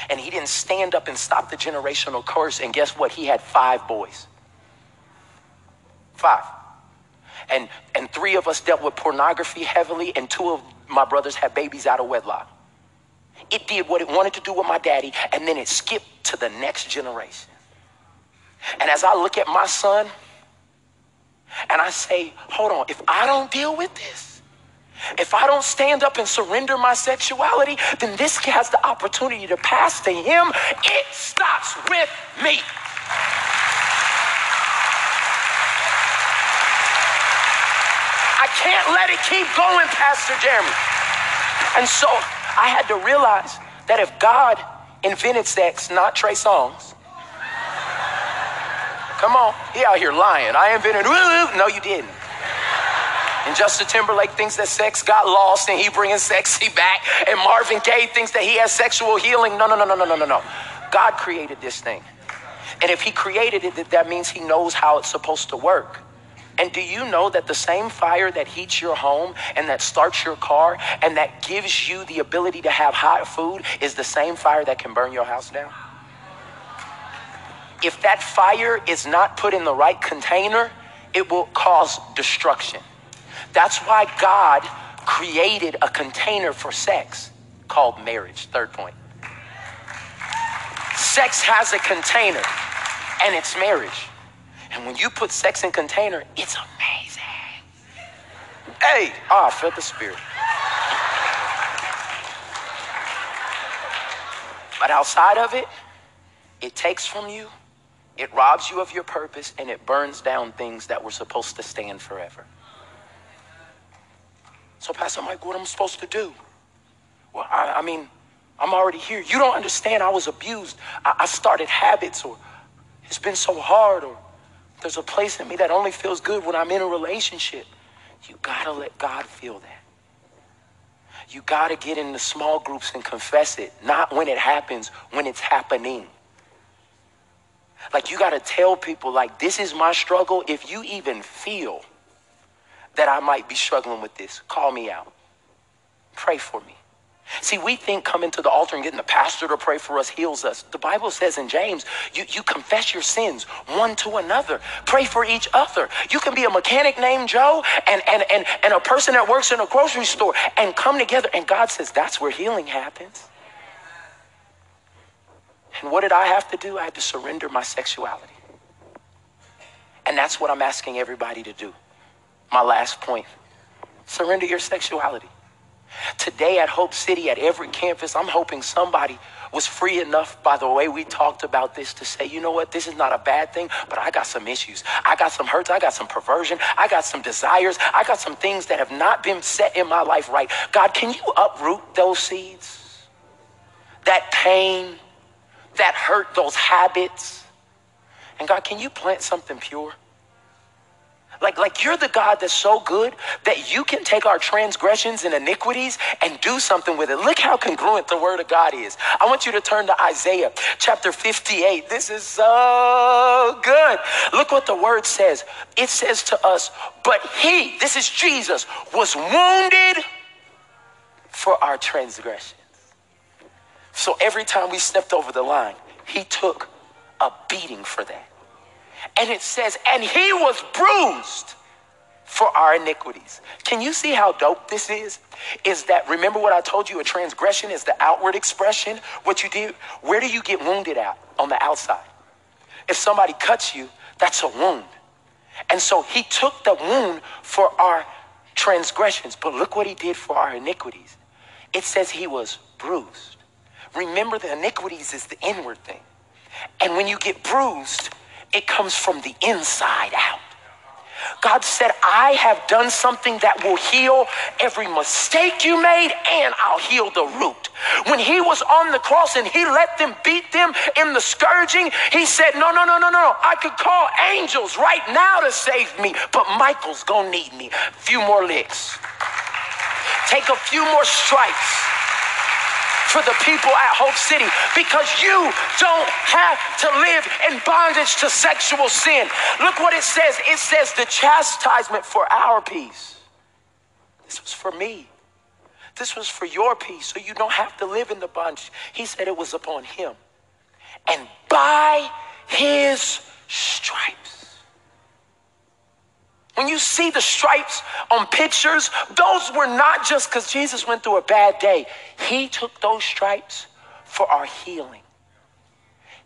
And he didn't stand up and stop the generational curse. And guess what? He had five boys. Five and and three of us dealt with pornography heavily, and two of my brothers had babies out of wedlock. It did what it wanted to do with my daddy, and then it skipped to the next generation. And as I look at my son, and I say, hold on, if I don't deal with this, if I don't stand up and surrender my sexuality, then this has the opportunity to pass to him. It stops with me. Can't let it keep going, Pastor Jeremy. And so I had to realize that if God invented sex, not Trey Songz, come on, he out here lying. I invented, no, you didn't. And Justin Timberlake thinks that sex got lost and he bringing sexy back. And Marvin Gaye thinks that he has sexual healing. No, no, no, no, no, no, no, no. God created this thing. And if he created it, that means he knows how it's supposed to work. And do you know that the same fire that heats your home and that starts your car and that gives you the ability to have hot food is the same fire that can burn your house down? If that fire is not put in the right container, it will cause destruction. That's why God created a container for sex called marriage. Third point. Sex has a container, and it's marriage. And when you put sex in container, it's amazing. Hey, oh, I felt the spirit. But outside of it, it takes from you, it robs you of your purpose, and it burns down things that were supposed to stand forever. So, Pastor Mike, what am I supposed to do? Well, I, I mean, I'm already here. You don't understand. I was abused. I, I started habits, or it's been so hard, or there's a place in me that only feels good when I'm in a relationship. You gotta let God feel that. You gotta get in the small groups and confess it, not when it happens, when it's happening. Like you gotta tell people, like, this is my struggle. If you even feel that I might be struggling with this, call me out. Pray for me. See, we think coming to the altar and getting the pastor to pray for us heals us. The Bible says in James, you, you confess your sins one to another. Pray for each other. You can be a mechanic named Joe and, and, and, and a person that works in a grocery store and come together. And God says that's where healing happens. And what did I have to do? I had to surrender my sexuality. And that's what I'm asking everybody to do. My last point surrender your sexuality. Today at Hope City, at every campus, I'm hoping somebody was free enough by the way we talked about this to say, you know what, this is not a bad thing, but I got some issues. I got some hurts. I got some perversion. I got some desires. I got some things that have not been set in my life right. God, can you uproot those seeds? That pain, that hurt, those habits. And God, can you plant something pure? Like, like you're the God that's so good that you can take our transgressions and iniquities and do something with it. Look how congruent the word of God is. I want you to turn to Isaiah chapter 58. This is so good. Look what the word says. It says to us, but he, this is Jesus, was wounded for our transgressions. So every time we stepped over the line, he took a beating for that. And it says, and he was bruised for our iniquities. Can you see how dope this is? Is that, remember what I told you, a transgression is the outward expression. What you did, where do you get wounded at? On the outside. If somebody cuts you, that's a wound. And so he took the wound for our transgressions, but look what he did for our iniquities. It says he was bruised. Remember, the iniquities is the inward thing. And when you get bruised, it comes from the inside out. God said, I have done something that will heal every mistake you made and I'll heal the root. When he was on the cross and he let them beat them in the scourging, he said, No, no, no, no, no. I could call angels right now to save me, but Michael's gonna need me. A few more licks. Take a few more stripes for the people at Hope City because you don't have to live in bondage to sexual sin. Look what it says it says the chastisement for our peace. This was for me. This was for your peace, so you don't have to live in the bondage. He said it was upon him. And by his stripes, when you see the stripes on pictures, those were not just because Jesus went through a bad day. He took those stripes for our healing.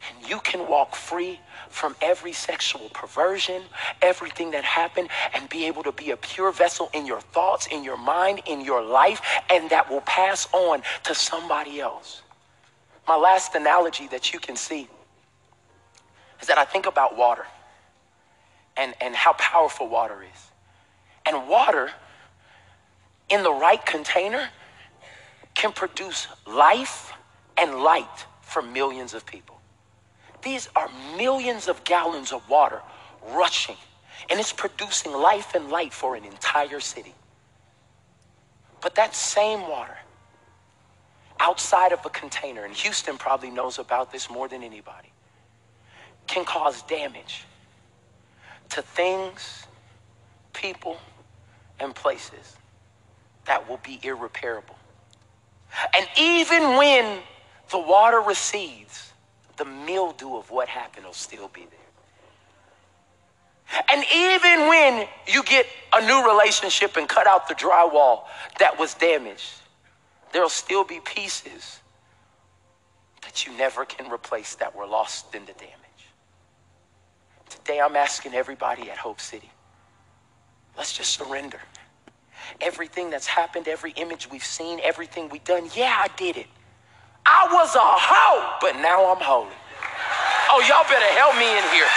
And you can walk free from every sexual perversion, everything that happened, and be able to be a pure vessel in your thoughts, in your mind, in your life, and that will pass on to somebody else. My last analogy that you can see is that I think about water and, and how powerful water is. And water, in the right container, can produce life and light for millions of people. These are millions of gallons of water rushing, and it's producing life and light for an entire city. But that same water, outside of a container, and Houston probably knows about this more than anybody, can cause damage to things, people, and places that will be irreparable. And even when the water recedes, the mildew of what happened will still be there. And even when you get a new relationship and cut out the drywall that was damaged, there'll still be pieces that you never can replace that were lost in the damage. Today, I'm asking everybody at Hope City let's just surrender. Everything that's happened, every image we've seen, everything we've done, yeah, I did it. I was a hoe, but now I'm holy. Oh, y'all better help me in here.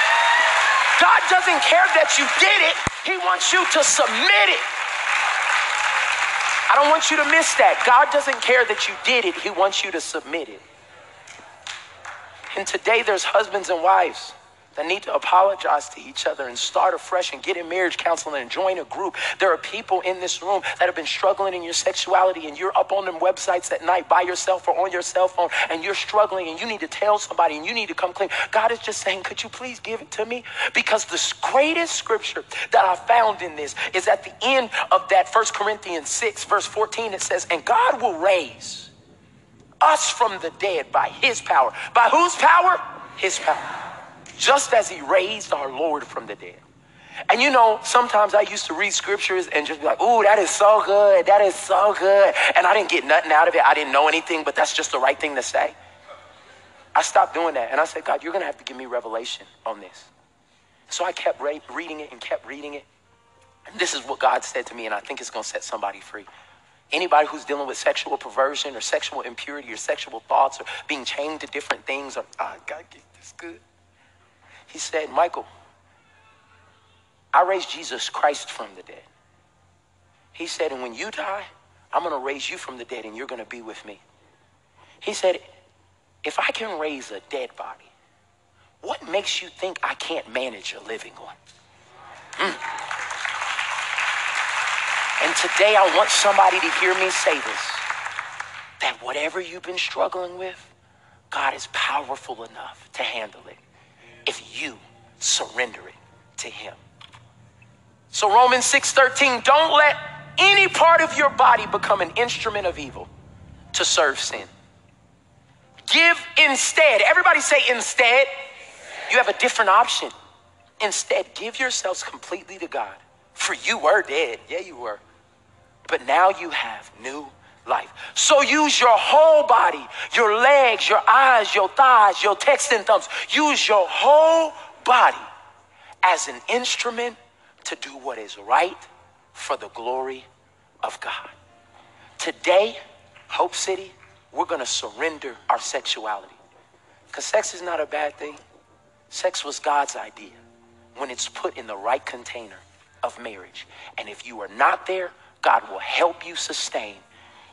God doesn't care that you did it, He wants you to submit it. I don't want you to miss that. God doesn't care that you did it, He wants you to submit it. And today, there's husbands and wives that need to apologize to each other and start afresh and get in marriage counseling and join a group. There are people in this room that have been struggling in your sexuality and you're up on them websites at night by yourself or on your cell phone and you're struggling and you need to tell somebody and you need to come clean. God is just saying, could you please give it to me? Because the greatest scripture that I found in this is at the end of that First Corinthians 6 verse 14 it says, and God will raise us from the dead by his power. By whose power? His power just as he raised our Lord from the dead. And you know, sometimes I used to read scriptures and just be like, ooh, that is so good. That is so good. And I didn't get nothing out of it. I didn't know anything, but that's just the right thing to say. I stopped doing that. And I said, God, you're going to have to give me revelation on this. So I kept re- reading it and kept reading it. And this is what God said to me, and I think it's going to set somebody free. Anybody who's dealing with sexual perversion or sexual impurity or sexual thoughts or being chained to different things or, oh, get this good. He said, Michael, I raised Jesus Christ from the dead. He said, and when you die, I'm gonna raise you from the dead and you're gonna be with me. He said, if I can raise a dead body, what makes you think I can't manage a living one? Mm. And today I want somebody to hear me say this that whatever you've been struggling with, God is powerful enough to handle it if you surrender it to him. So Romans 6:13, don't let any part of your body become an instrument of evil to serve sin. Give instead. Everybody say instead. You have a different option. Instead, give yourselves completely to God. For you were dead. Yeah, you were but now you have new life. So use your whole body, your legs, your eyes, your thighs, your texting thumbs. Use your whole body as an instrument to do what is right for the glory of God. Today, Hope City, we're going to surrender our sexuality. Because sex is not a bad thing. Sex was God's idea when it's put in the right container of marriage. And if you are not there, God will help you sustain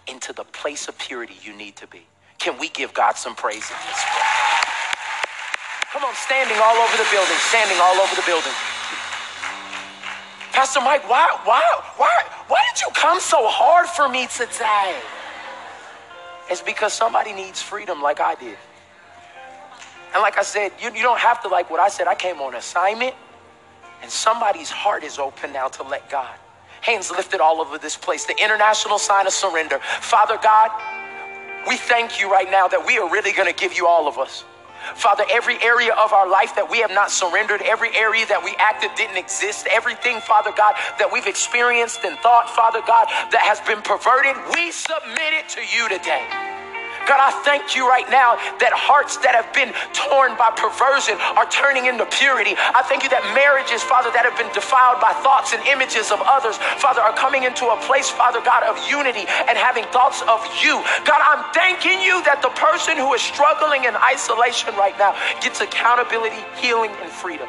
into the place of purity you need to be. Can we give God some praise in this place? Come on, standing all over the building, standing all over the building. Pastor Mike, why, why, why, why did you come so hard for me today? It's because somebody needs freedom like I did. And like I said, you, you don't have to like what I said. I came on assignment, and somebody's heart is open now to let God hands lifted all over this place, the international sign of surrender. Father God, we thank you right now that we are really going to give you all of us. Father, every area of our life that we have not surrendered, every area that we acted didn't exist, everything, Father God, that we've experienced and thought, Father God, that has been perverted, we submit it to you today. God, I thank you right now that hearts that have been torn by perversion are turning into purity. I thank you that marriages, Father, that have been defiled by thoughts and images of others, Father, are coming into a place, Father God, of unity and having thoughts of you. God, I'm thanking you that the person who is struggling in isolation right now gets accountability, healing, and freedom.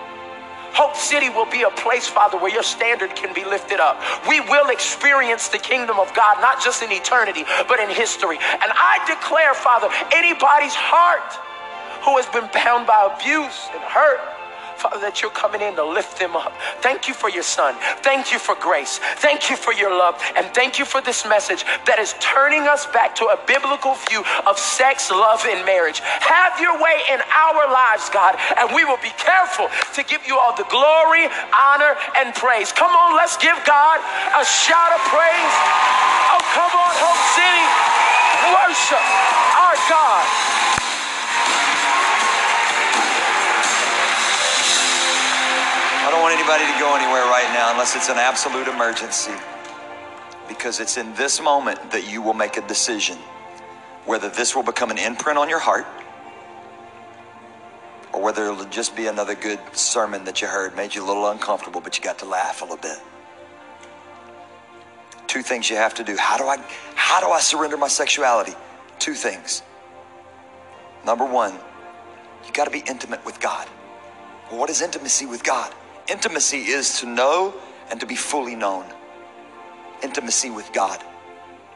Hope City will be a place, Father, where your standard can be lifted up. We will experience the kingdom of God, not just in eternity, but in history. And I declare, Father, anybody's heart who has been bound by abuse and hurt Father, that you're coming in to lift them up. Thank you for your son. Thank you for grace. Thank you for your love. And thank you for this message that is turning us back to a biblical view of sex, love, and marriage. Have your way in our lives, God, and we will be careful to give you all the glory, honor, and praise. Come on, let's give God a shout of praise. Oh, come on, Hope City. Worship our God. Don't want anybody to go anywhere right now unless it's an absolute emergency. Because it's in this moment that you will make a decision whether this will become an imprint on your heart or whether it'll just be another good sermon that you heard, made you a little uncomfortable, but you got to laugh a little bit. Two things you have to do. How do I how do I surrender my sexuality? Two things. Number one, you got to be intimate with God. Well, what is intimacy with God? Intimacy is to know and to be fully known. Intimacy with God.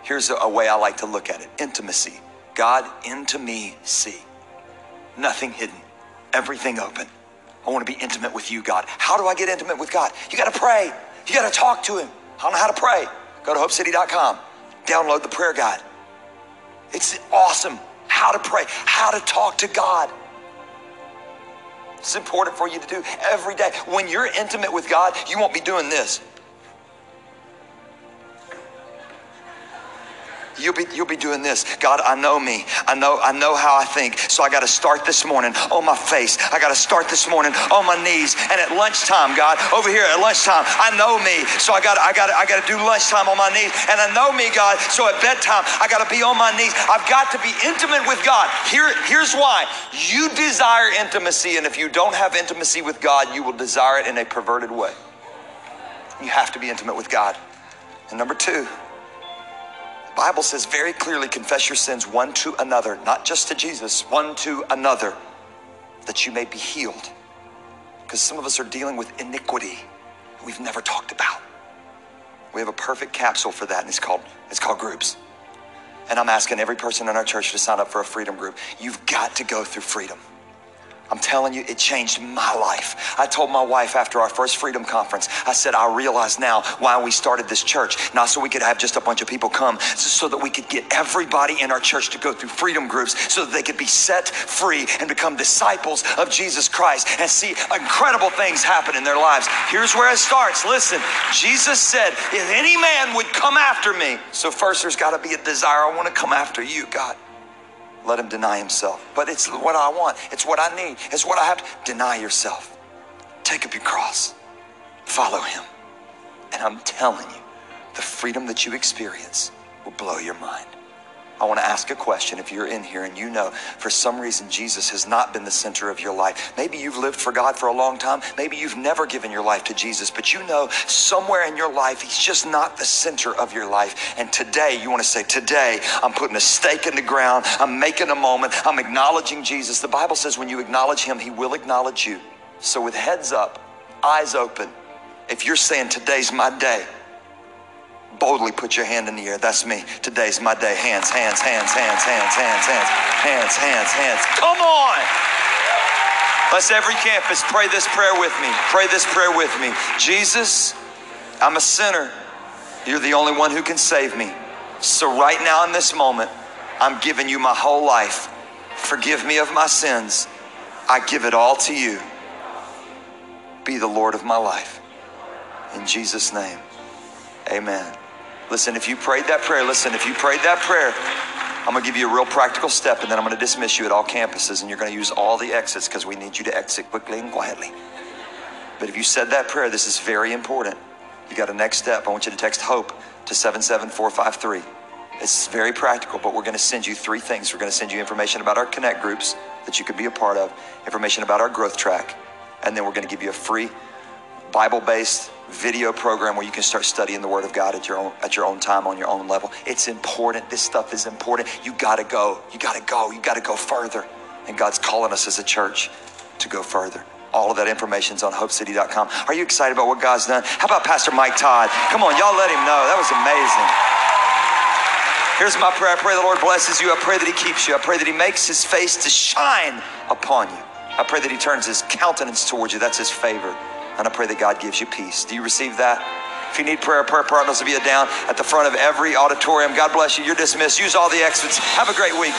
Here's a, way I like to look at it intimacy. God into me, see. Nothing hidden, everything open. I want to be intimate with you, God. How do I get intimate with God? You got to pray. You got to talk to Him. I don't know how to pray. Go to hopecity.com, download the prayer guide. It's awesome how to pray, how to talk to God. It's important for you to do every day. When you're intimate with God, you won't be doing this. You'll be, you'll be doing this. God, I know me. I know, I know how I think. So I got to start this morning on my face. I got to start this morning on my knees. And at lunchtime, God, over here at lunchtime, I know me. So I got, I got, I got to do lunchtime on my knees. And I know me, God. So at bedtime, I got to be on my knees. I've got to be intimate with God. Here, here's why. You desire intimacy, and if you don't have intimacy with God, you will desire it in a perverted way. You have to be intimate with God. And number two, Bible says very clearly confess your sins one to another, not just to Jesus, one to another, that you may be healed. Because some of us are dealing with iniquity we've never talked about. We have a perfect capsule for that, and it's called it's called groups. And I'm asking every person in our church to sign up for a freedom group. You've got to go through freedom. I'm telling you, it changed my life. I told my wife after our first Freedom Conference, I said, I realize now why we started this church. Not so we could have just a bunch of people come, so that we could get everybody in our church to go through freedom groups so that they could be set free and become disciples of Jesus Christ and see incredible things happen in their lives. Here's where it starts. Listen, Jesus said, if any man would come after me, so first there's got to be a desire. I want to come after you, God. Let him deny himself. But it's what I want. It's what I need. It's what I have to deny yourself. Take up your cross. Follow him. And I'm telling you, the freedom that you experience will blow your mind. I want to ask a question if you're in here and you know for some reason Jesus has not been the center of your life. Maybe you've lived for God for a long time. Maybe you've never given your life to Jesus, but you know somewhere in your life He's just not the center of your life. And today you want to say, Today I'm putting a stake in the ground. I'm making a moment. I'm acknowledging Jesus. The Bible says when you acknowledge Him, He will acknowledge you. So with heads up, eyes open, if you're saying, Today's my day, boldly put your hand in the air. That's me. Today's my day. Hands, hands, hands, hands, hands, hands, hands, hands, hands, hands. Come on. Let's every campus pray this prayer with me. Pray this prayer with me. Jesus, I'm a sinner. You're the only one who can save me. So, right now in this moment, I'm giving you my whole life. Forgive me of my sins. I give it all to you. Be the Lord of my life. In Jesus' name, amen. Listen, if you prayed that prayer, listen, if you prayed that prayer, I'm to give you a real practical step and then I'm to dismiss you at all campuses and you're to use all the exits because we need you to exit quickly and quietly. But if you said that prayer, this is very important. You got a next step. I want you to text HOPE to 77453. It's very practical, but we're going to send you three things. We're going to send you information about our connect groups that you could be a part of, information about our growth track, and then we're going to give you a free Bible based video program where you can start studying the Word of God at your own at your own time on your own level. It's important. This stuff is important. You got to go. You got to go. You got to go further. And God's calling us as a church to go further. All of that information is on hopecity.com. Are you excited about what God's done? How about Pastor Mike Todd? Come on, y'all let him know. That was amazing. Here's my prayer. I pray the Lord blesses you. I pray that He keeps you. I pray that He makes His face to shine upon you. I pray that He turns His countenance towards you. That's His favor. And I pray that God gives you peace. Do you receive that? If you need prayer, prayer partners will be down at the front of every auditorium. God bless you. You're dismissed. Use all the exits. Have a great week.